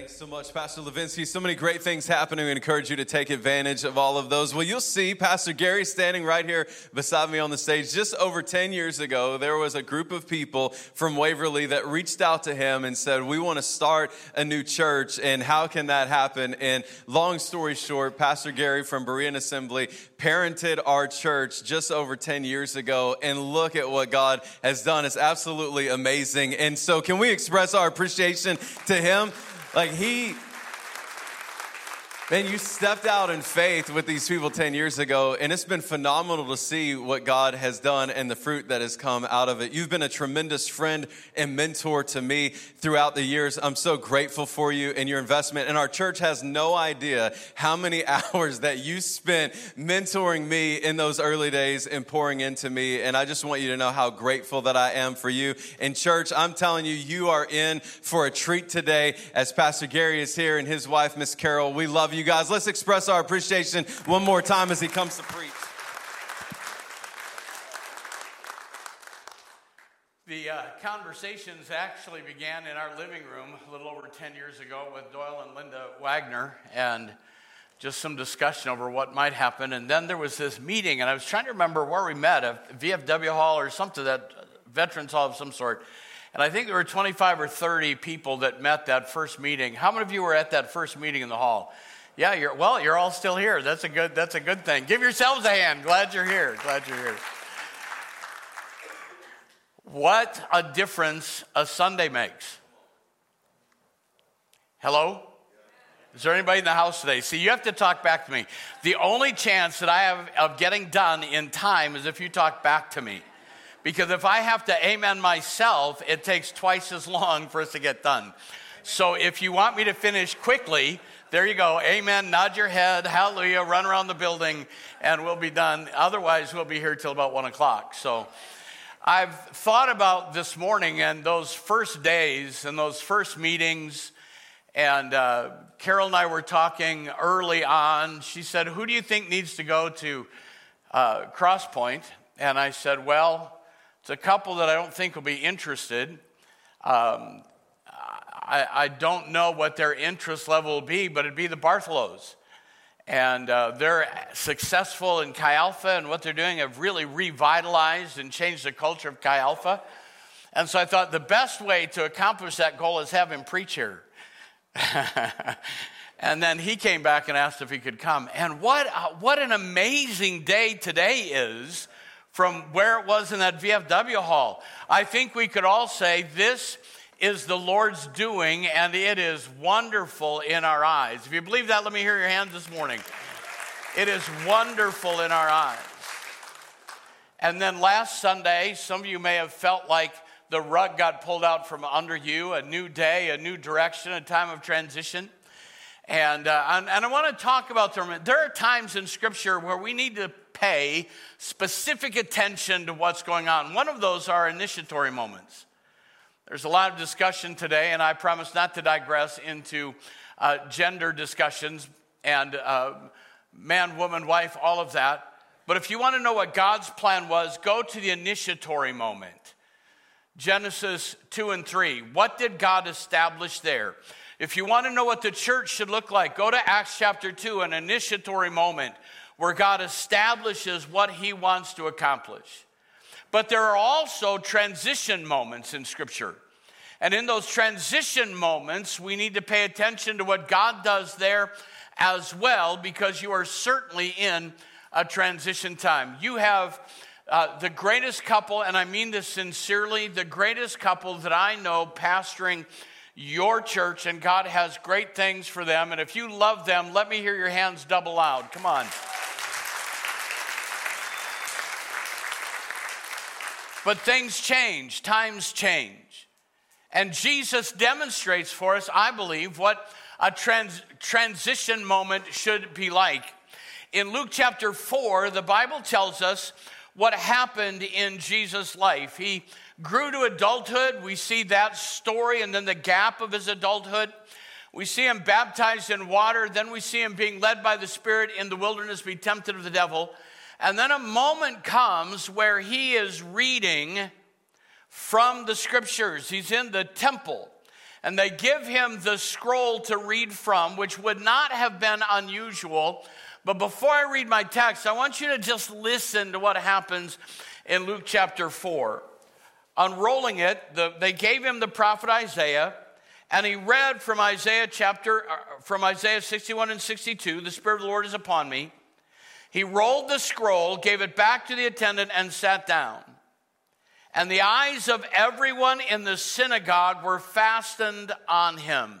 Thanks so much, Pastor Levinsky. So many great things happening. We encourage you to take advantage of all of those. Well, you'll see Pastor Gary standing right here beside me on the stage. Just over 10 years ago, there was a group of people from Waverly that reached out to him and said, We want to start a new church, and how can that happen? And long story short, Pastor Gary from Berean Assembly parented our church just over 10 years ago, and look at what God has done. It's absolutely amazing. And so, can we express our appreciation to him? Like he, man, you stepped out in faith with these people 10 years ago, and it's been phenomenal to see what God has done and the fruit that has come out of it. You've been a tremendous friend and mentor to me throughout the years. I'm so grateful for you and your investment. And our church has no idea how many hours that you spent mentoring me in those early days and pouring into me. And I just want you to know how grateful that I am for you. And church, I'm telling you, you are in for a treat today as Pastor Gary is here and his wife, Miss Carol. We love you guys. Let's express our appreciation one more time as he comes to preach. The uh, conversations actually began in our living room a little over 10 years ago with Doyle and Linda Wagner, and just some discussion over what might happen. And then there was this meeting, and I was trying to remember where we met, a VFW hall or something, that veterans hall of some sort. And I think there were 25 or 30 people that met that first meeting. How many of you were at that first meeting in the hall? Yeah, you're well, you're all still here. That's a good that's a good thing. Give yourselves a hand. Glad you're here. Glad you're here. What a difference a Sunday makes. Hello? Is there anybody in the house today? See, you have to talk back to me. The only chance that I have of getting done in time is if you talk back to me. Because if I have to amen myself, it takes twice as long for us to get done. So if you want me to finish quickly, there you go. Amen. Nod your head. Hallelujah. Run around the building and we'll be done. Otherwise, we'll be here till about one o'clock. So I've thought about this morning and those first days and those first meetings. And uh, Carol and I were talking early on. She said, Who do you think needs to go to uh, Crosspoint? And I said, Well, it's a couple that I don't think will be interested. Um, I, I, don't know what their interest level will be, but it'd be the Bartholos. And uh, they're successful in Chi Alpha, and what they're doing have really revitalized and changed the culture of Chi Alpha. And so I thought the best way to accomplish that goal is have him preach here. and then he came back and asked if he could come. And what, uh, what an amazing day today is from where it was in that VFW hall. I think we could all say this is the Lord's doing, and it is wonderful in our eyes. If you believe that, let me hear your hands this morning. It is wonderful in our eyes. And then last Sunday, some of you may have felt like the rug got pulled out from under you, a new day, a new direction, a time of transition. And, uh, and, and, I want to talk about. There are times in Scripture where we need to pay specific attention to what's going on. One of those are initiatory moments. There's a lot of discussion today, and I promise not to digress into uh, gender discussions and uh, man, woman, wife, all of that. But if you want to know what God's plan was, go to the initiatory moment. Genesis 2 and 3. What did God establish there? If you want to know what the church should look like, go to Acts chapter 2, an initiatory moment where God establishes what he wants to accomplish. But there are also transition moments in Scripture. And in those transition moments, we need to pay attention to what God does there as well, because you are certainly in a transition time. You have uh, the greatest couple, and I mean this sincerely, the greatest couple that I know pastoring your church, and God has great things for them. And if you love them, let me hear your hands double loud. Come on. But things change, times change. And Jesus demonstrates for us, I believe, what a trans- transition moment should be like. In Luke chapter 4, the Bible tells us what happened in Jesus' life. He grew to adulthood. We see that story and then the gap of his adulthood. We see him baptized in water. Then we see him being led by the Spirit in the wilderness, be tempted of the devil. And then a moment comes where he is reading from the scriptures. He's in the temple. And they give him the scroll to read from, which would not have been unusual. But before I read my text, I want you to just listen to what happens in Luke chapter 4. Unrolling it, the, they gave him the prophet Isaiah, and he read from Isaiah chapter, uh, from Isaiah 61 and 62, the Spirit of the Lord is upon me. He rolled the scroll, gave it back to the attendant, and sat down. And the eyes of everyone in the synagogue were fastened on him.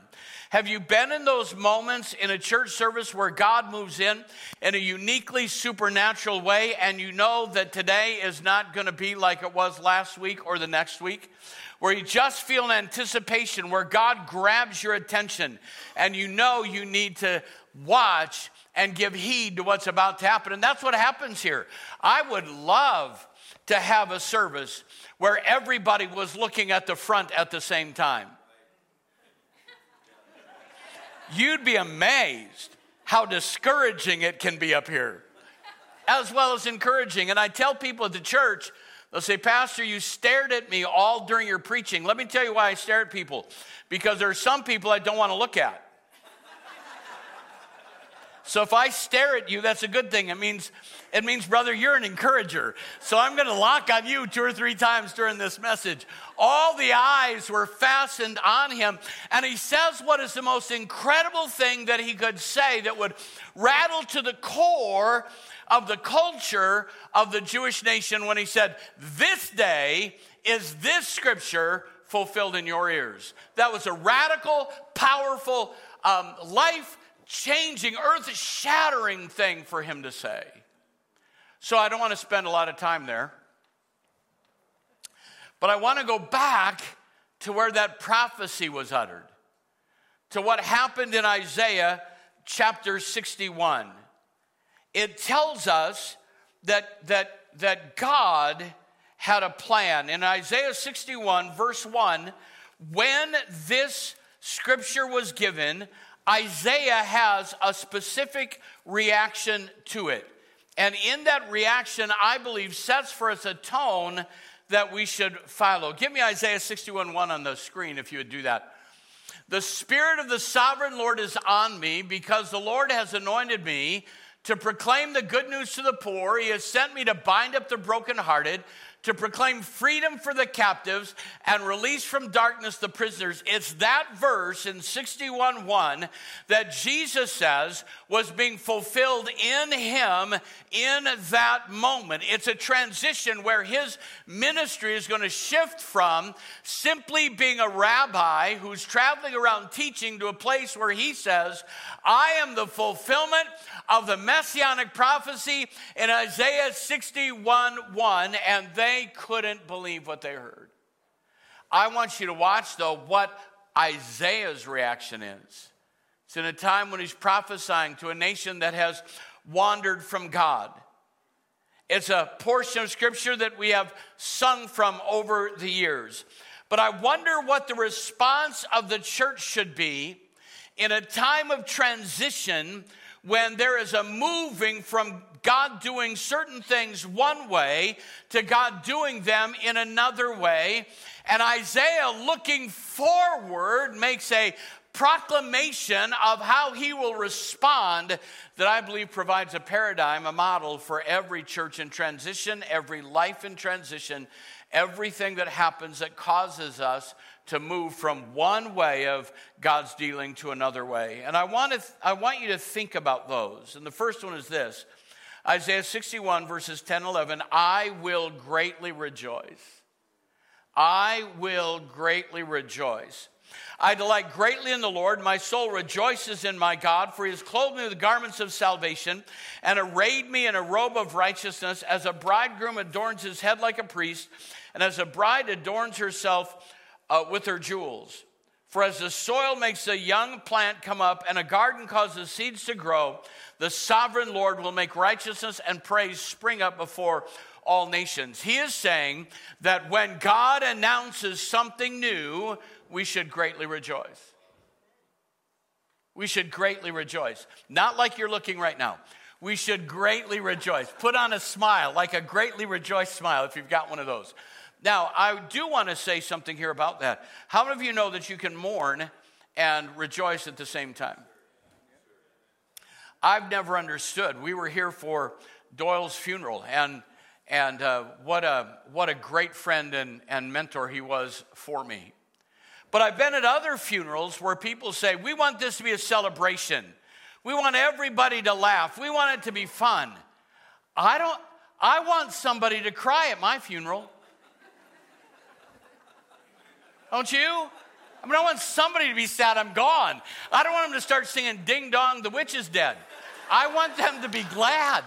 Have you been in those moments in a church service where God moves in in a uniquely supernatural way and you know that today is not going to be like it was last week or the next week? Where you just feel an anticipation, where God grabs your attention and you know you need to watch and give heed to what's about to happen. And that's what happens here. I would love to have a service where everybody was looking at the front at the same time. You'd be amazed how discouraging it can be up here, as well as encouraging. And I tell people at the church, they'll say, Pastor, you stared at me all during your preaching. Let me tell you why I stare at people because there are some people I don't want to look at. So if I stare at you, that's a good thing. It means, it means, brother, you're an encourager. So I'm going to lock on you two or three times during this message. All the eyes were fastened on him. And he says what is the most incredible thing that he could say that would rattle to the core of the culture of the Jewish nation when he said, This day is this scripture fulfilled in your ears. That was a radical, powerful, um, life changing, earth shattering thing for him to say. So I don't want to spend a lot of time there. But I want to go back to where that prophecy was uttered, to what happened in Isaiah chapter 61. It tells us that, that, that God had a plan. In Isaiah 61, verse 1, when this scripture was given, Isaiah has a specific reaction to it. And in that reaction, I believe, sets for us a tone that we should follow. Give me Isaiah 61 1 on the screen if you would do that. The Spirit of the sovereign Lord is on me because the Lord has anointed me to proclaim the good news to the poor. He has sent me to bind up the brokenhearted, to proclaim freedom for the captives and release from darkness the prisoners. It's that verse in 61 1 that Jesus says was being fulfilled in him in that moment. It's a transition where his ministry is going to shift from simply being a rabbi who's traveling around teaching to a place where he says, I am the fulfillment of the messianic prophecy in Isaiah 61 1, and they couldn't believe what they heard. I want you to watch, though, what Isaiah's reaction is. It's in a time when he's prophesying to a nation that has wandered from God. It's a portion of scripture that we have sung from over the years. But I wonder what the response of the church should be in a time of transition when there is a moving from God doing certain things one way to God doing them in another way. And Isaiah, looking forward, makes a proclamation of how he will respond that I believe provides a paradigm, a model for every church in transition, every life in transition, everything that happens that causes us to move from one way of God's dealing to another way. And I want, to, I want you to think about those. And the first one is this Isaiah 61, verses 10 11. I will greatly rejoice. I will greatly rejoice. I delight greatly in the Lord. My soul rejoices in my God, for he has clothed me with garments of salvation and arrayed me in a robe of righteousness, as a bridegroom adorns his head like a priest, and as a bride adorns herself uh, with her jewels. For as the soil makes a young plant come up and a garden causes seeds to grow, the sovereign Lord will make righteousness and praise spring up before all nations. He is saying that when God announces something new, we should greatly rejoice. We should greatly rejoice. Not like you're looking right now. We should greatly rejoice. Put on a smile, like a greatly rejoiced smile, if you've got one of those. Now, I do want to say something here about that. How many of you know that you can mourn and rejoice at the same time? I've never understood. We were here for Doyle's funeral, and, and uh, what, a, what a great friend and, and mentor he was for me. But I've been at other funerals where people say, We want this to be a celebration. We want everybody to laugh. We want it to be fun. I don't, I want somebody to cry at my funeral. Don't you? I mean, I want somebody to be sad I'm gone. I don't want them to start singing Ding Dong, the witch is dead. I want them to be glad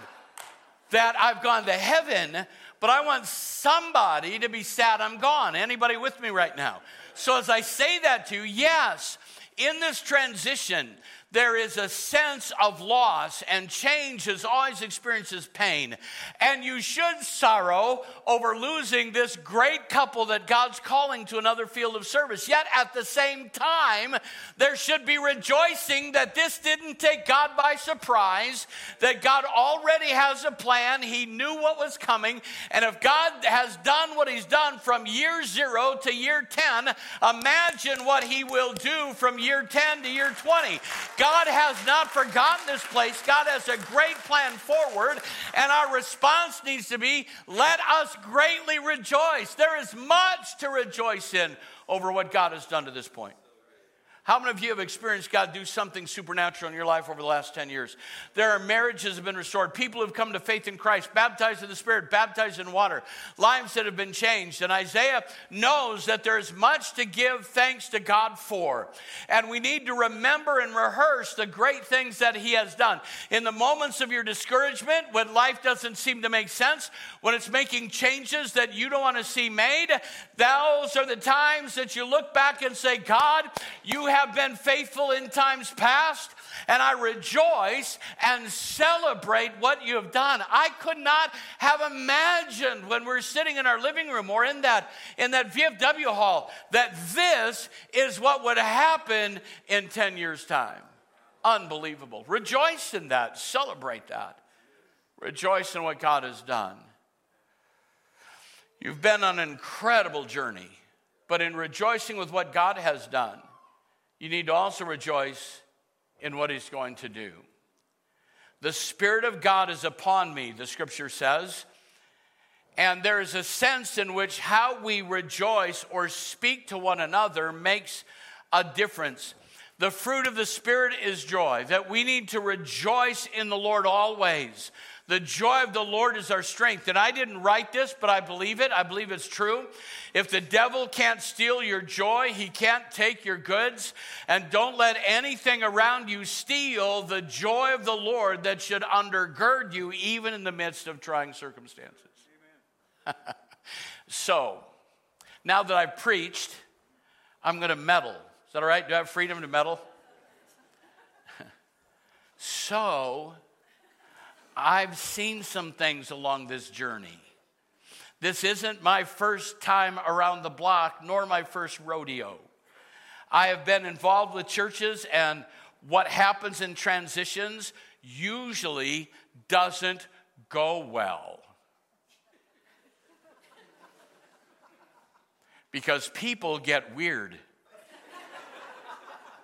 that I've gone to heaven, but I want somebody to be sad I'm gone. Anybody with me right now? So as I say that to you, yes, in this transition, there is a sense of loss, and change has always experiences pain. And you should sorrow over losing this great couple that God's calling to another field of service. Yet at the same time, there should be rejoicing that this didn't take God by surprise, that God already has a plan. He knew what was coming. And if God has done what He's done from year zero to year 10, imagine what He will do from year 10 to year 20. God has not forgotten this place. God has a great plan forward, and our response needs to be let us greatly rejoice. There is much to rejoice in over what God has done to this point. How many of you have experienced God do something supernatural in your life over the last 10 years? There are marriages that have been restored, people who have come to faith in Christ, baptized in the Spirit, baptized in water, lives that have been changed. And Isaiah knows that there's much to give thanks to God for. And we need to remember and rehearse the great things that He has done. In the moments of your discouragement, when life doesn't seem to make sense, when it's making changes that you don't want to see made, those are the times that you look back and say, God, you have been faithful in times past, and I rejoice and celebrate what you have done. I could not have imagined when we're sitting in our living room or in that, in that VFW hall that this is what would happen in 10 years' time. Unbelievable. Rejoice in that, celebrate that. Rejoice in what God has done. You've been on an incredible journey, but in rejoicing with what God has done, you need to also rejoice in what he's going to do. The Spirit of God is upon me, the scripture says. And there is a sense in which how we rejoice or speak to one another makes a difference. The fruit of the Spirit is joy, that we need to rejoice in the Lord always. The joy of the Lord is our strength. And I didn't write this, but I believe it. I believe it's true. If the devil can't steal your joy, he can't take your goods. And don't let anything around you steal the joy of the Lord that should undergird you, even in the midst of trying circumstances. so, now that I've preached, I'm going to meddle. Is that all right? Do I have freedom to meddle? so, I've seen some things along this journey. This isn't my first time around the block, nor my first rodeo. I have been involved with churches, and what happens in transitions usually doesn't go well. Because people get weird.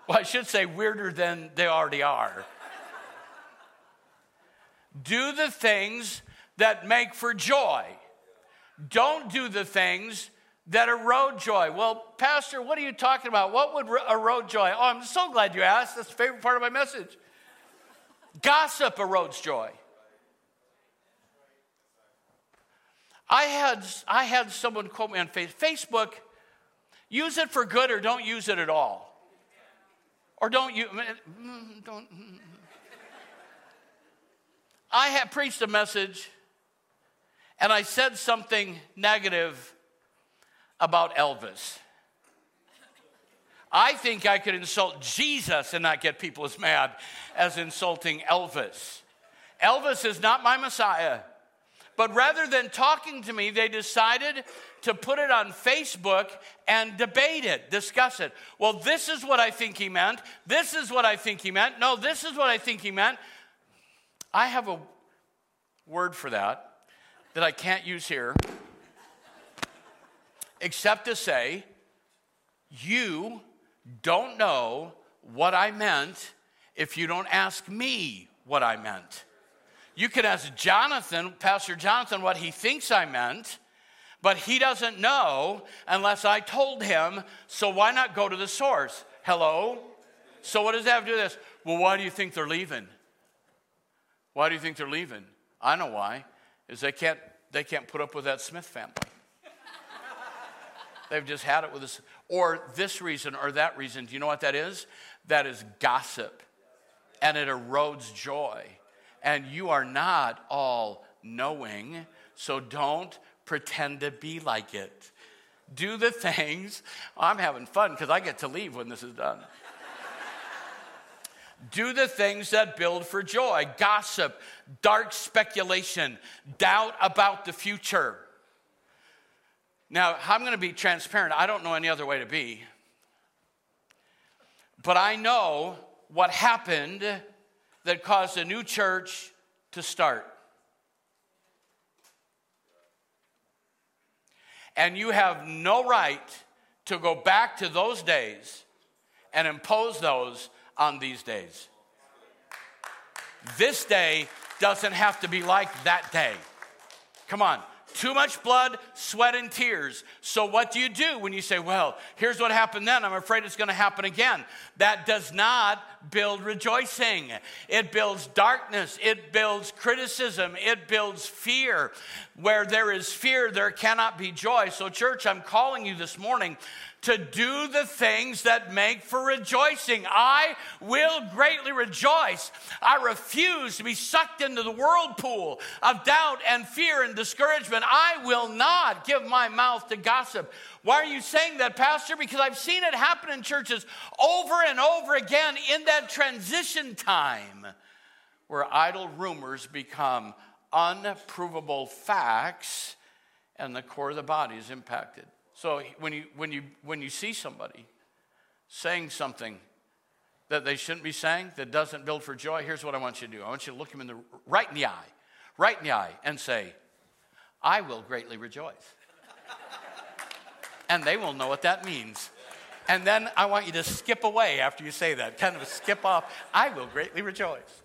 Well, I should say weirder than they already are. Do the things that make for joy. Don't do the things that erode joy. Well, Pastor, what are you talking about? What would erode joy? Oh, I'm so glad you asked. That's the favorite part of my message. Gossip erodes joy. I had, I had someone quote me on Facebook use it for good or don't use it at all. Or don't you, mm, mm don't, mm, mm. I had preached a message and I said something negative about Elvis. I think I could insult Jesus and not get people as mad as insulting Elvis. Elvis is not my Messiah. But rather than talking to me, they decided to put it on Facebook and debate it, discuss it. Well, this is what I think he meant. This is what I think he meant. No, this is what I think he meant. I have a word for that that I can't use here, except to say, you don't know what I meant if you don't ask me what I meant. You could ask Jonathan, Pastor Jonathan, what he thinks I meant, but he doesn't know unless I told him, so why not go to the source? Hello? So, what does that have to do with this? Well, why do you think they're leaving? Why do you think they're leaving? I know why. Is they can't they can't put up with that Smith family. They've just had it with us. Or this reason or that reason. Do you know what that is? That is gossip. And it erodes joy and you are not all knowing, so don't pretend to be like it. Do the things. I'm having fun because I get to leave when this is done. Do the things that build for joy gossip, dark speculation, doubt about the future. Now, I'm going to be transparent. I don't know any other way to be. But I know what happened that caused a new church to start. And you have no right to go back to those days and impose those on these days. This day doesn't have to be like that day. Come on. Too much blood, sweat, and tears. So, what do you do when you say, Well, here's what happened then? I'm afraid it's going to happen again. That does not build rejoicing. It builds darkness. It builds criticism. It builds fear. Where there is fear, there cannot be joy. So, church, I'm calling you this morning to do the things that make for rejoicing. I will greatly rejoice. I refuse to be sucked into the whirlpool of doubt and fear and discouragement. I will not give my mouth to gossip. Why are you saying that, Pastor? Because I've seen it happen in churches over and over again in that transition time where idle rumors become unprovable facts and the core of the body is impacted. So when you, when you, when you see somebody saying something that they shouldn't be saying that doesn't build for joy, here's what I want you to do. I want you to look them in the right in the eye, right in the eye, and say, I will greatly rejoice. and they will know what that means. And then I want you to skip away after you say that, kind of skip off. I will greatly rejoice.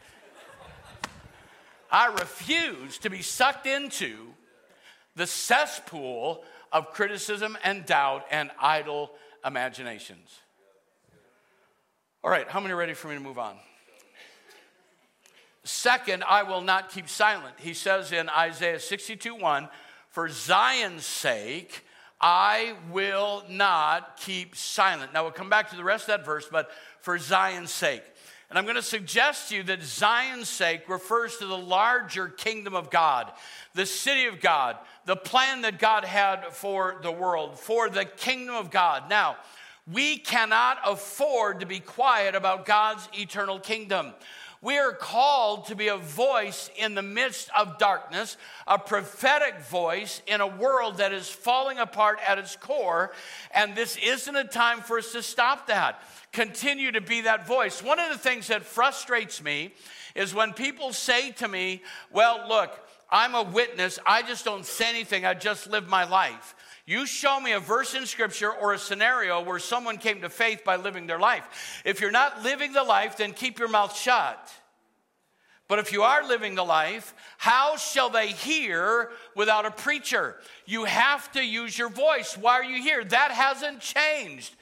I refuse to be sucked into the cesspool of criticism and doubt and idle imaginations. All right, how many are ready for me to move on? Second, I will not keep silent. He says in Isaiah 62 1, for Zion's sake, I will not keep silent. Now we'll come back to the rest of that verse, but for Zion's sake. And I'm going to suggest to you that Zion's sake refers to the larger kingdom of God, the city of God, the plan that God had for the world, for the kingdom of God. Now, we cannot afford to be quiet about God's eternal kingdom. We are called to be a voice in the midst of darkness, a prophetic voice in a world that is falling apart at its core. And this isn't a time for us to stop that. Continue to be that voice. One of the things that frustrates me is when people say to me, Well, look, I'm a witness. I just don't say anything. I just live my life. You show me a verse in scripture or a scenario where someone came to faith by living their life. If you're not living the life, then keep your mouth shut. But if you are living the life, how shall they hear without a preacher? You have to use your voice. Why are you here? That hasn't changed.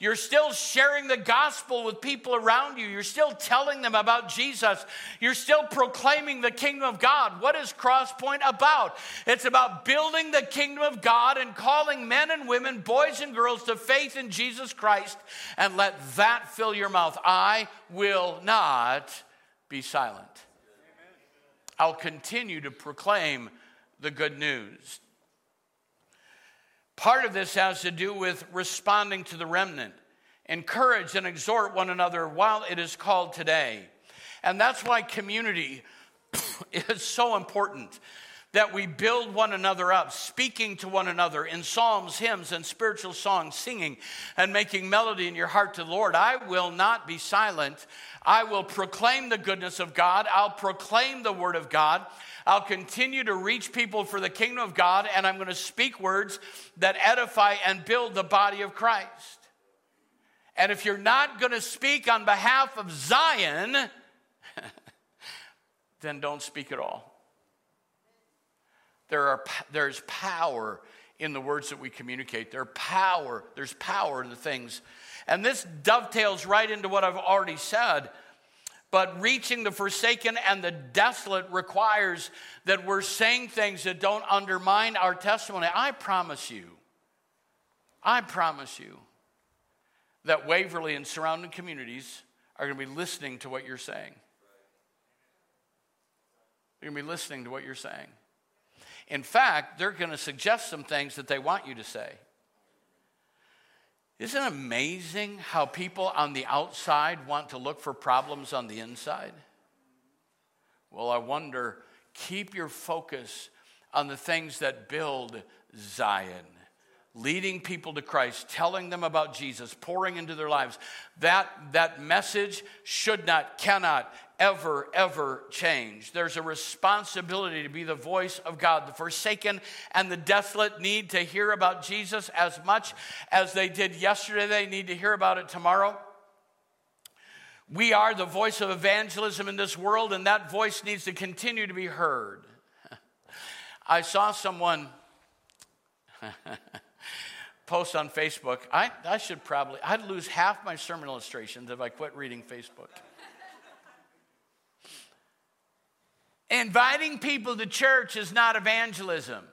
You're still sharing the gospel with people around you. You're still telling them about Jesus. You're still proclaiming the kingdom of God. What is Crosspoint about? It's about building the kingdom of God and calling men and women, boys and girls to faith in Jesus Christ and let that fill your mouth. I will not be silent. I'll continue to proclaim the good news. Part of this has to do with responding to the remnant. encourage and exhort one another while it is called today. And that's why community is so important that we build one another up, speaking to one another in psalms, hymns, and spiritual songs, singing and making melody in your heart to the Lord. I will not be silent. I will proclaim the goodness of God. I'll proclaim the word of God. I'll continue to reach people for the kingdom of God, and I'm going to speak words that edify and build the body of Christ. And if you're not going to speak on behalf of Zion, then don't speak at all. There are, there's power in the words that we communicate. There power, there's power in the things. And this dovetails right into what I've already said. But reaching the forsaken and the desolate requires that we're saying things that don't undermine our testimony. I promise you, I promise you that Waverly and surrounding communities are going to be listening to what you're saying. They're going to be listening to what you're saying. In fact, they're going to suggest some things that they want you to say. Isn't it amazing how people on the outside want to look for problems on the inside? Well, I wonder, keep your focus on the things that build Zion leading people to Christ, telling them about Jesus, pouring into their lives. That, that message should not, cannot, ever, ever change. There's a responsibility to be the voice of God. The forsaken and the desolate need to hear about Jesus as much as they did yesterday. They need to hear about it tomorrow. We are the voice of evangelism in this world, and that voice needs to continue to be heard. I saw someone post on Facebook. I, I should probably, I'd lose half my sermon illustrations if I quit reading Facebook. Inviting people to church is not evangelism.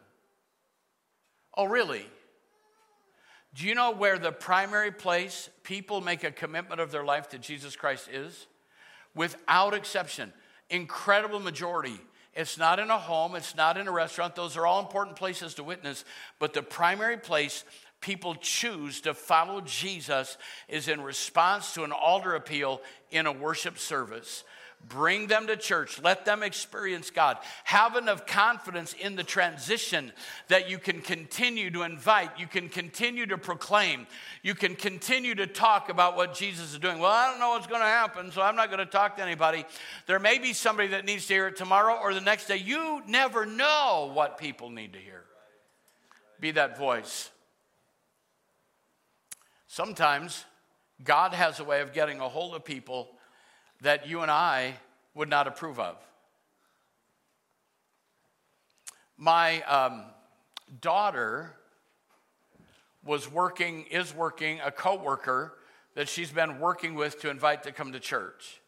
Oh, really? Do you know where the primary place people make a commitment of their life to Jesus Christ is? Without exception, incredible majority. It's not in a home, it's not in a restaurant. Those are all important places to witness. But the primary place people choose to follow Jesus is in response to an altar appeal in a worship service. Bring them to church. Let them experience God. Have enough confidence in the transition that you can continue to invite. You can continue to proclaim. You can continue to talk about what Jesus is doing. Well, I don't know what's going to happen, so I'm not going to talk to anybody. There may be somebody that needs to hear it tomorrow or the next day. You never know what people need to hear. Be that voice. Sometimes God has a way of getting a hold of people that you and I would not approve of. My um, daughter was working, is working, a coworker that she's been working with to invite to come to church.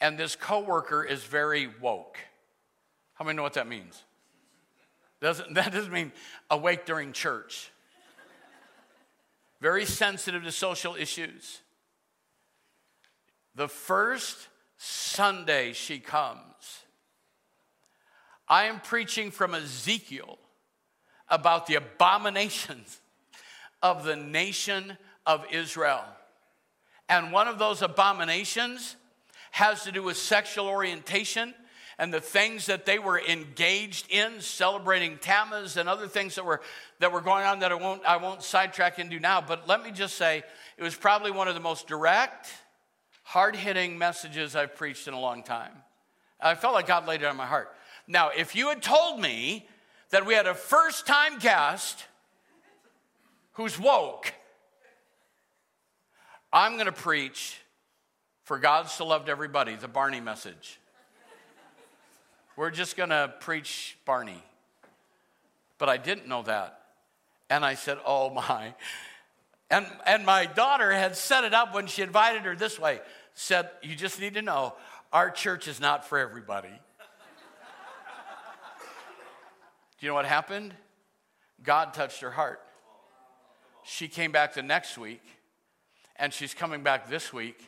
And this coworker is very woke. How many know what that means? Doesn't, that doesn't mean awake during church very sensitive to social issues. The first Sunday she comes, I am preaching from Ezekiel about the abominations of the nation of Israel. And one of those abominations has to do with sexual orientation and the things that they were engaged in, celebrating Tammuz and other things that were, that were going on that I won't, I won't sidetrack into now. But let me just say, it was probably one of the most direct, hard hitting messages I've preached in a long time. I felt like God laid it on my heart. Now, if you had told me that we had a first time guest who's woke, I'm going to preach for God so loved everybody, the Barney message. We're just going to preach Barney. But I didn't know that. And I said, Oh my. And, and my daughter had set it up when she invited her this way said, You just need to know our church is not for everybody. Do you know what happened? God touched her heart. She came back the next week, and she's coming back this week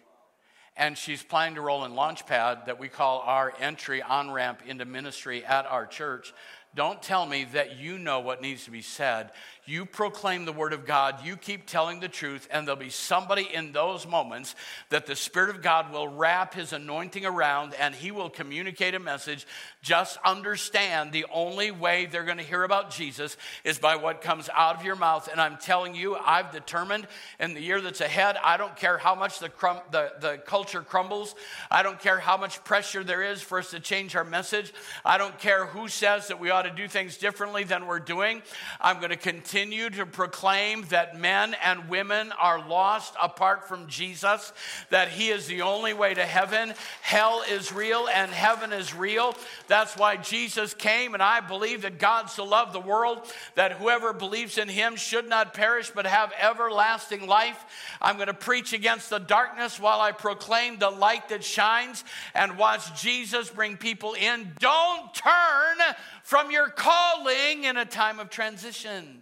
and she's planning to roll in Launchpad that we call our entry on ramp into ministry at our church. Don't tell me that you know what needs to be said. You proclaim the word of God, you keep telling the truth, and there'll be somebody in those moments that the Spirit of God will wrap his anointing around and he will communicate a message. Just understand the only way they're going to hear about Jesus is by what comes out of your mouth. And I'm telling you, I've determined in the year that's ahead, I don't care how much the, crum- the, the culture crumbles, I don't care how much pressure there is for us to change our message, I don't care who says that we ought to do things differently than we're doing. I'm going to continue to proclaim that men and women are lost apart from Jesus, that He is the only way to heaven. Hell is real and heaven is real. That's why Jesus came, and I believe that God so loved the world that whoever believes in Him should not perish but have everlasting life. I'm going to preach against the darkness while I proclaim the light that shines and watch Jesus bring people in. Don't turn from your calling in a time of transition.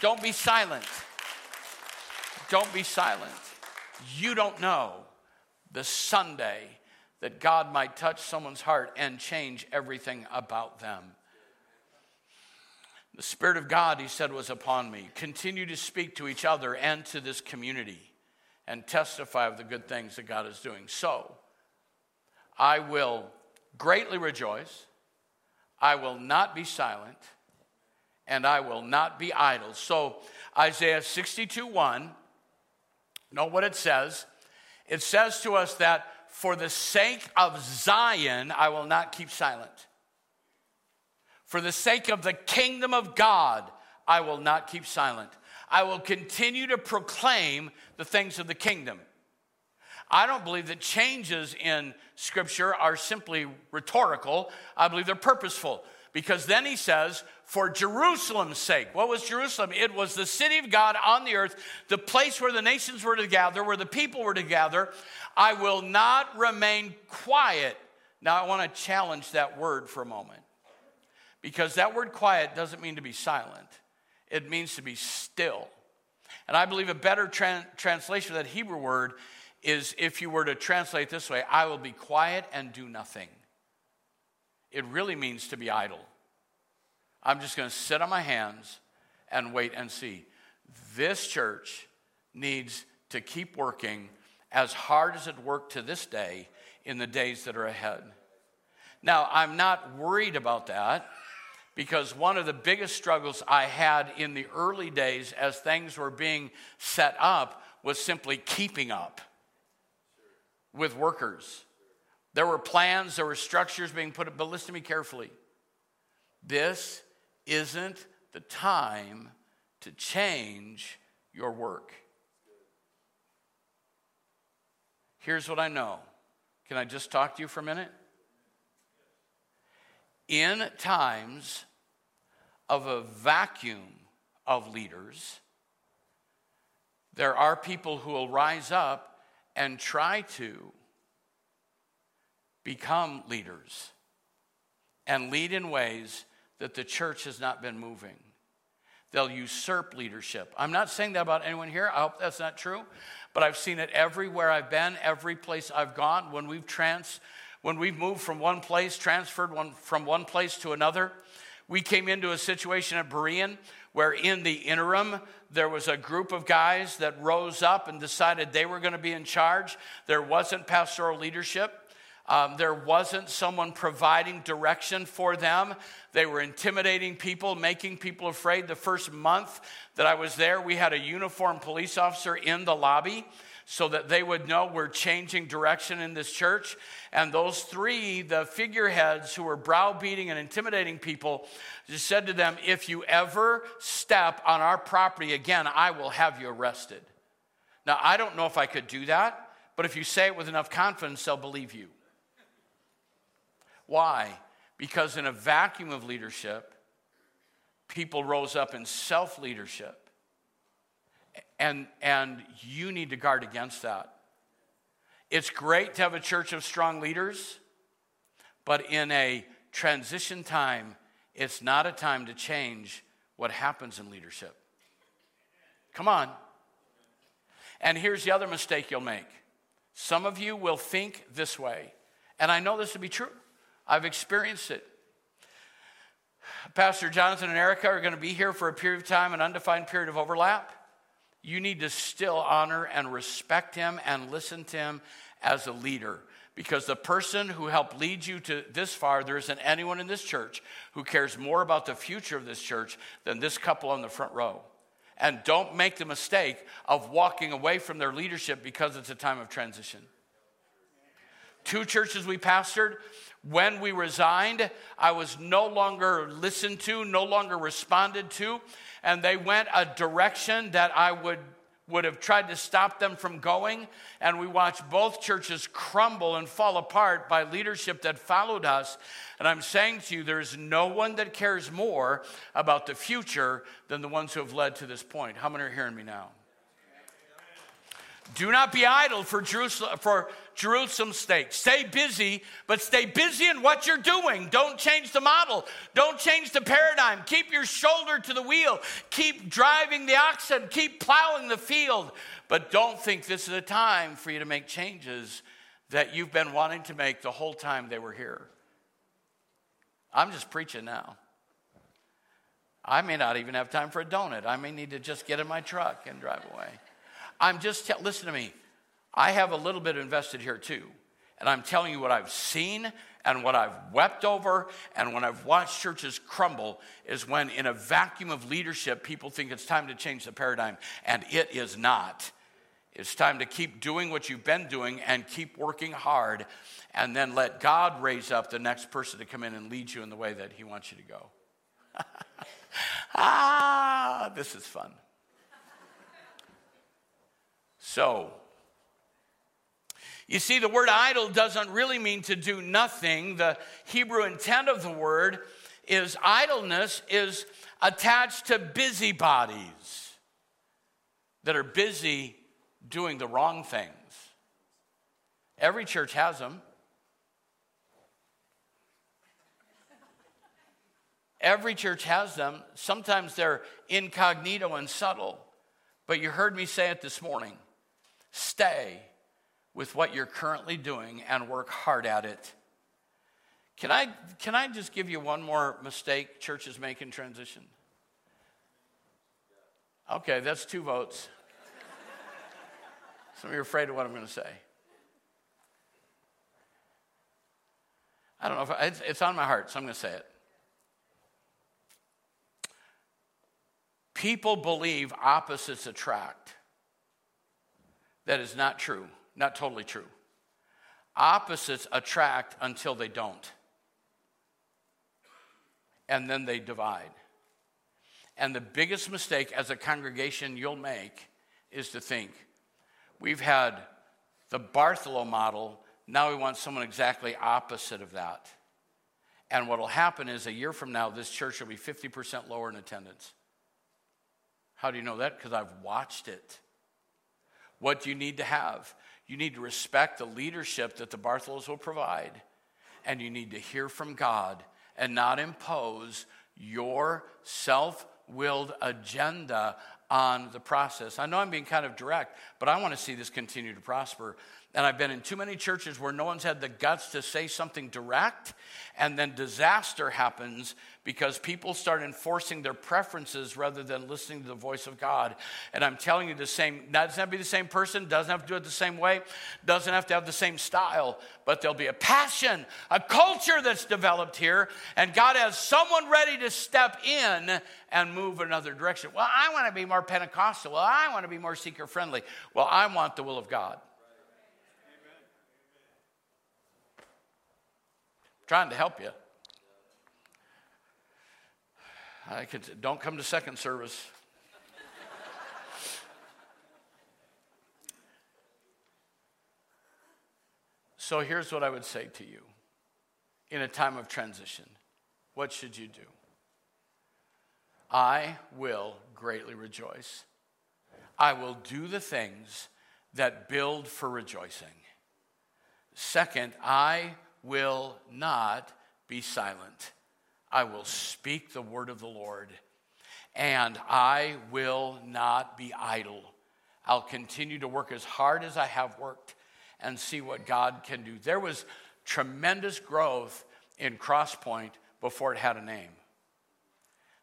Don't be silent. Don't be silent. You don't know the Sunday that God might touch someone's heart and change everything about them. The Spirit of God, he said, was upon me. Continue to speak to each other and to this community and testify of the good things that God is doing. So, I will greatly rejoice. I will not be silent, and I will not be idle. So, Isaiah 62 1, know what it says? It says to us that for the sake of Zion, I will not keep silent. For the sake of the kingdom of God, I will not keep silent. I will continue to proclaim the things of the kingdom. I don't believe that changes in Scripture are simply rhetorical. I believe they're purposeful. Because then he says, for Jerusalem's sake. What was Jerusalem? It was the city of God on the earth, the place where the nations were to gather, where the people were to gather. I will not remain quiet. Now, I want to challenge that word for a moment. Because that word quiet doesn't mean to be silent, it means to be still. And I believe a better tra- translation of that Hebrew word is if you were to translate this way I will be quiet and do nothing. It really means to be idle. I'm just going to sit on my hands and wait and see. This church needs to keep working as hard as it worked to this day in the days that are ahead. Now, I'm not worried about that because one of the biggest struggles I had in the early days as things were being set up was simply keeping up with workers. There were plans, there were structures being put up, but listen to me carefully. This isn't the time to change your work. Here's what I know. Can I just talk to you for a minute? in times of a vacuum of leaders, there are people who will rise up and try to become leaders and lead in ways that the church has not been moving. They'll usurp leadership. I'm not saying that about anyone here. I hope that's not true. But I've seen it everywhere I've been, every place I've gone. When we've trans, when we've moved from one place, transferred one, from one place to another, we came into a situation at Berean where, in the interim, there was a group of guys that rose up and decided they were going to be in charge. There wasn't pastoral leadership. Um, there wasn't someone providing direction for them. They were intimidating people, making people afraid. The first month that I was there, we had a uniformed police officer in the lobby so that they would know we're changing direction in this church. And those three, the figureheads who were browbeating and intimidating people, just said to them, If you ever step on our property again, I will have you arrested. Now, I don't know if I could do that, but if you say it with enough confidence, they'll believe you. Why? Because in a vacuum of leadership, people rose up in self leadership and, and you need to guard against that. It's great to have a church of strong leaders, but in a transition time, it's not a time to change what happens in leadership. Come on. And here's the other mistake you'll make some of you will think this way, and I know this to be true. I've experienced it. Pastor Jonathan and Erica are going to be here for a period of time, an undefined period of overlap. You need to still honor and respect him and listen to him as a leader. Because the person who helped lead you to this far, there isn't anyone in this church who cares more about the future of this church than this couple on the front row. And don't make the mistake of walking away from their leadership because it's a time of transition. Two churches we pastored, when we resigned, I was no longer listened to, no longer responded to, and they went a direction that I would would have tried to stop them from going. And we watched both churches crumble and fall apart by leadership that followed us. And I'm saying to you, there's no one that cares more about the future than the ones who have led to this point. How many are hearing me now? Do not be idle for for Jerusalem's sake. Stay busy, but stay busy in what you're doing. Don't change the model. Don't change the paradigm. Keep your shoulder to the wheel. Keep driving the oxen. Keep plowing the field. But don't think this is a time for you to make changes that you've been wanting to make the whole time they were here. I'm just preaching now. I may not even have time for a donut. I may need to just get in my truck and drive away. I'm just, listen to me. I have a little bit invested here too. And I'm telling you what I've seen and what I've wept over and when I've watched churches crumble is when, in a vacuum of leadership, people think it's time to change the paradigm. And it is not. It's time to keep doing what you've been doing and keep working hard and then let God raise up the next person to come in and lead you in the way that He wants you to go. ah, this is fun. So, you see, the word idle doesn't really mean to do nothing. The Hebrew intent of the word is idleness is attached to busybodies that are busy doing the wrong things. Every church has them. Every church has them. Sometimes they're incognito and subtle. But you heard me say it this morning. Stay with what you're currently doing and work hard at it. Can I, can I just give you one more mistake churches make in transition? Okay, that's two votes. Some of you are afraid of what I'm going to say. I don't know if I, it's, it's on my heart, so I'm going to say it. People believe opposites attract. That is not true, not totally true. Opposites attract until they don't. And then they divide. And the biggest mistake as a congregation you'll make is to think we've had the Bartholomew model, now we want someone exactly opposite of that. And what will happen is a year from now, this church will be 50% lower in attendance. How do you know that? Because I've watched it. What do you need to have? You need to respect the leadership that the Bartholos will provide, and you need to hear from God and not impose your self willed agenda on the process. I know I'm being kind of direct, but I want to see this continue to prosper. And I've been in too many churches where no one's had the guts to say something direct, and then disaster happens because people start enforcing their preferences rather than listening to the voice of God. And I'm telling you, the same, doesn't have to be the same person, doesn't have to do it the same way, doesn't have to have the same style, but there'll be a passion, a culture that's developed here, and God has someone ready to step in and move another direction. Well, I want to be more Pentecostal. Well, I want to be more seeker friendly. Well, I want the will of God. Trying to help you. I could don't come to second service. so here's what I would say to you in a time of transition. What should you do? I will greatly rejoice. I will do the things that build for rejoicing. Second, I will not be silent. I will speak the word of the Lord, and I will not be idle. I'll continue to work as hard as I have worked and see what God can do. There was tremendous growth in Crosspoint before it had a name.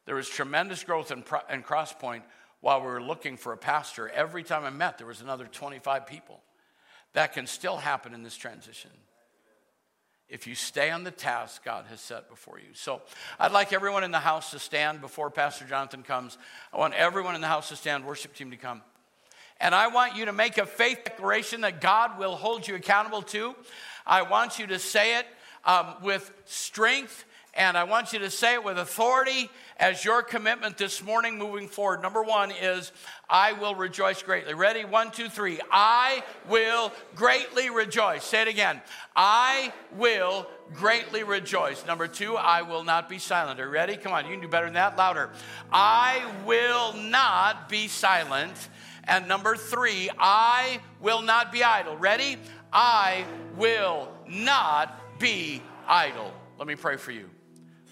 There was tremendous growth in, in Crosspoint while we were looking for a pastor. Every time I met, there was another 25 people. That can still happen in this transition if you stay on the task God has set before you. So I'd like everyone in the house to stand before Pastor Jonathan comes. I want everyone in the house to stand, worship team to come. And I want you to make a faith declaration that God will hold you accountable to. I want you to say it um, with strength and I want you to say it with authority as your commitment this morning moving forward. Number one is, I will rejoice greatly. Ready? One, two, three. I will greatly rejoice. Say it again. I will greatly rejoice. Number two, I will not be silent. Are you ready? Come on, you can do better than that. Louder. I will not be silent. And number three, I will not be idle. Ready? I will not be idle. Let me pray for you.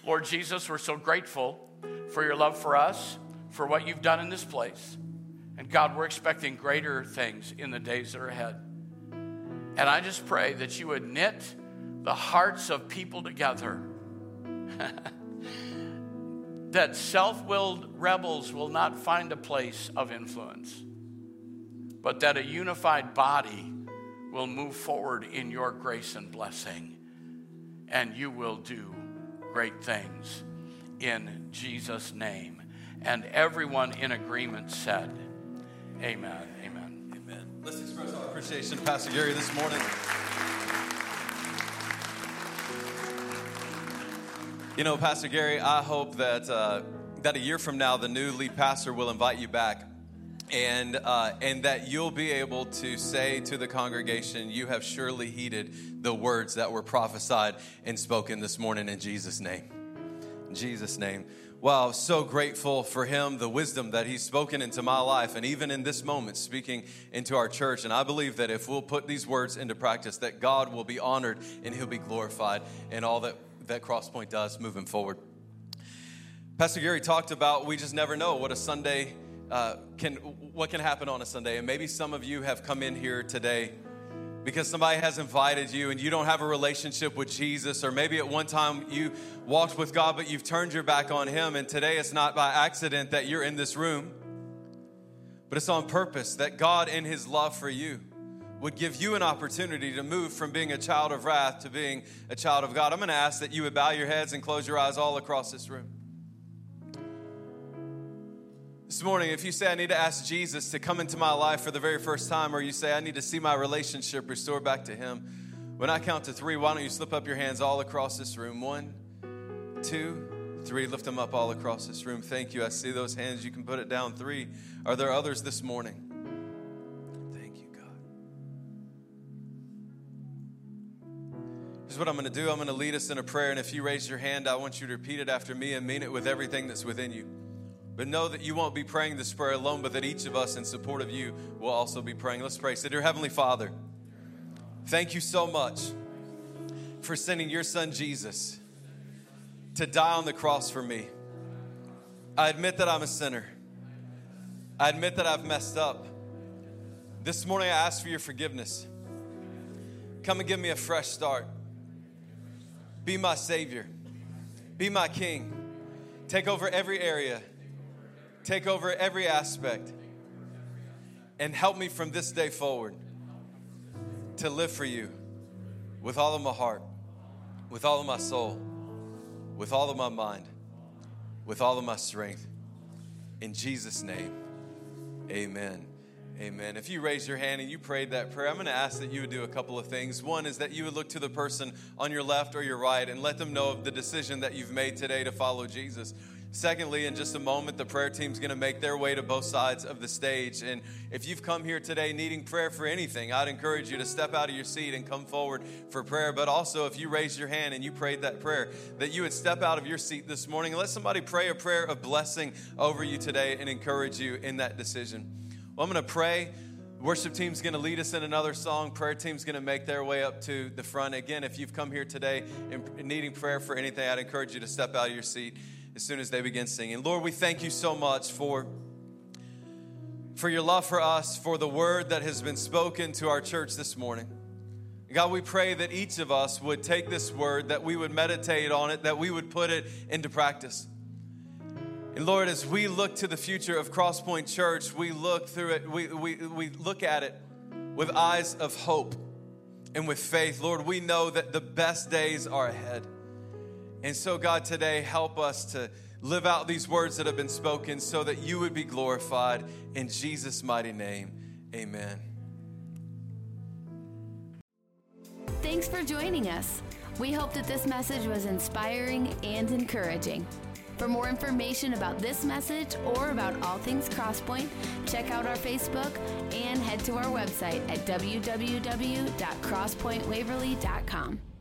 Lord Jesus, we're so grateful for your love for us, for what you've done in this place. And God, we're expecting greater things in the days that are ahead. And I just pray that you would knit the hearts of people together. that self willed rebels will not find a place of influence, but that a unified body will move forward in your grace and blessing, and you will do great things in Jesus' name. And everyone in agreement said, Amen. Amen. Amen. Let's express our appreciation to Pastor Gary this morning. You know, Pastor Gary, I hope that uh, that a year from now, the new lead pastor will invite you back, and uh, and that you'll be able to say to the congregation, "You have surely heeded the words that were prophesied and spoken this morning in Jesus' name. In Jesus' name. Wow, so grateful for him, the wisdom that he's spoken into my life, and even in this moment, speaking into our church. And I believe that if we'll put these words into practice, that God will be honored and he'll be glorified in all that, that Crosspoint does moving forward. Pastor Gary talked about we just never know what a Sunday uh, can, what can happen on a Sunday. And maybe some of you have come in here today because somebody has invited you and you don't have a relationship with Jesus, or maybe at one time you walked with God, but you've turned your back on Him, and today it's not by accident that you're in this room, but it's on purpose that God, in His love for you, would give you an opportunity to move from being a child of wrath to being a child of God. I'm to ask that you would bow your heads and close your eyes all across this room. This morning, if you say, I need to ask Jesus to come into my life for the very first time, or you say, I need to see my relationship restored back to Him, when I count to three, why don't you slip up your hands all across this room? One, two, three. Lift them up all across this room. Thank you. I see those hands. You can put it down. Three. Are there others this morning? Thank you, God. Here's what I'm going to do I'm going to lead us in a prayer, and if you raise your hand, I want you to repeat it after me and mean it with everything that's within you. But know that you won't be praying this prayer alone, but that each of us, in support of you, will also be praying. Let's pray. Say, Dear Heavenly Father, thank you so much for sending your son Jesus to die on the cross for me. I admit that I'm a sinner. I admit that I've messed up. This morning I ask for your forgiveness. Come and give me a fresh start. Be my Savior. Be my King. Take over every area Take over every aspect and help me from this day forward to live for you with all of my heart, with all of my soul, with all of my mind, with all of my strength. In Jesus' name, amen. Amen. If you raised your hand and you prayed that prayer, I'm going to ask that you would do a couple of things. One is that you would look to the person on your left or your right and let them know of the decision that you've made today to follow Jesus. Secondly, in just a moment, the prayer team's going to make their way to both sides of the stage. And if you've come here today needing prayer for anything, I'd encourage you to step out of your seat and come forward for prayer. But also, if you raised your hand and you prayed that prayer, that you would step out of your seat this morning and let somebody pray a prayer of blessing over you today and encourage you in that decision. Well, I'm going to pray. Worship team's going to lead us in another song. Prayer team's going to make their way up to the front. Again, if you've come here today and needing prayer for anything, I'd encourage you to step out of your seat as soon as they begin singing. Lord, we thank you so much for, for your love for us, for the word that has been spoken to our church this morning. God, we pray that each of us would take this word, that we would meditate on it, that we would put it into practice. And Lord, as we look to the future of Crosspoint Church, we look through it, we, we, we look at it with eyes of hope and with faith. Lord, we know that the best days are ahead. And so, God, today, help us to live out these words that have been spoken so that you would be glorified. In Jesus' mighty name, amen. Thanks for joining us. We hope that this message was inspiring and encouraging. For more information about this message or about all things Crosspoint, check out our Facebook and head to our website at www.crosspointwaverly.com.